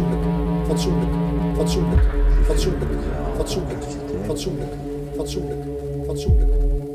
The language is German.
fatsoenlijk, fatsoenlijk, fatsoenlijk, fatsoenlijk, fatsoenlijk, fatsoenlijk, fatsoenlijk, fatsoenlijk, fatsoenlijk.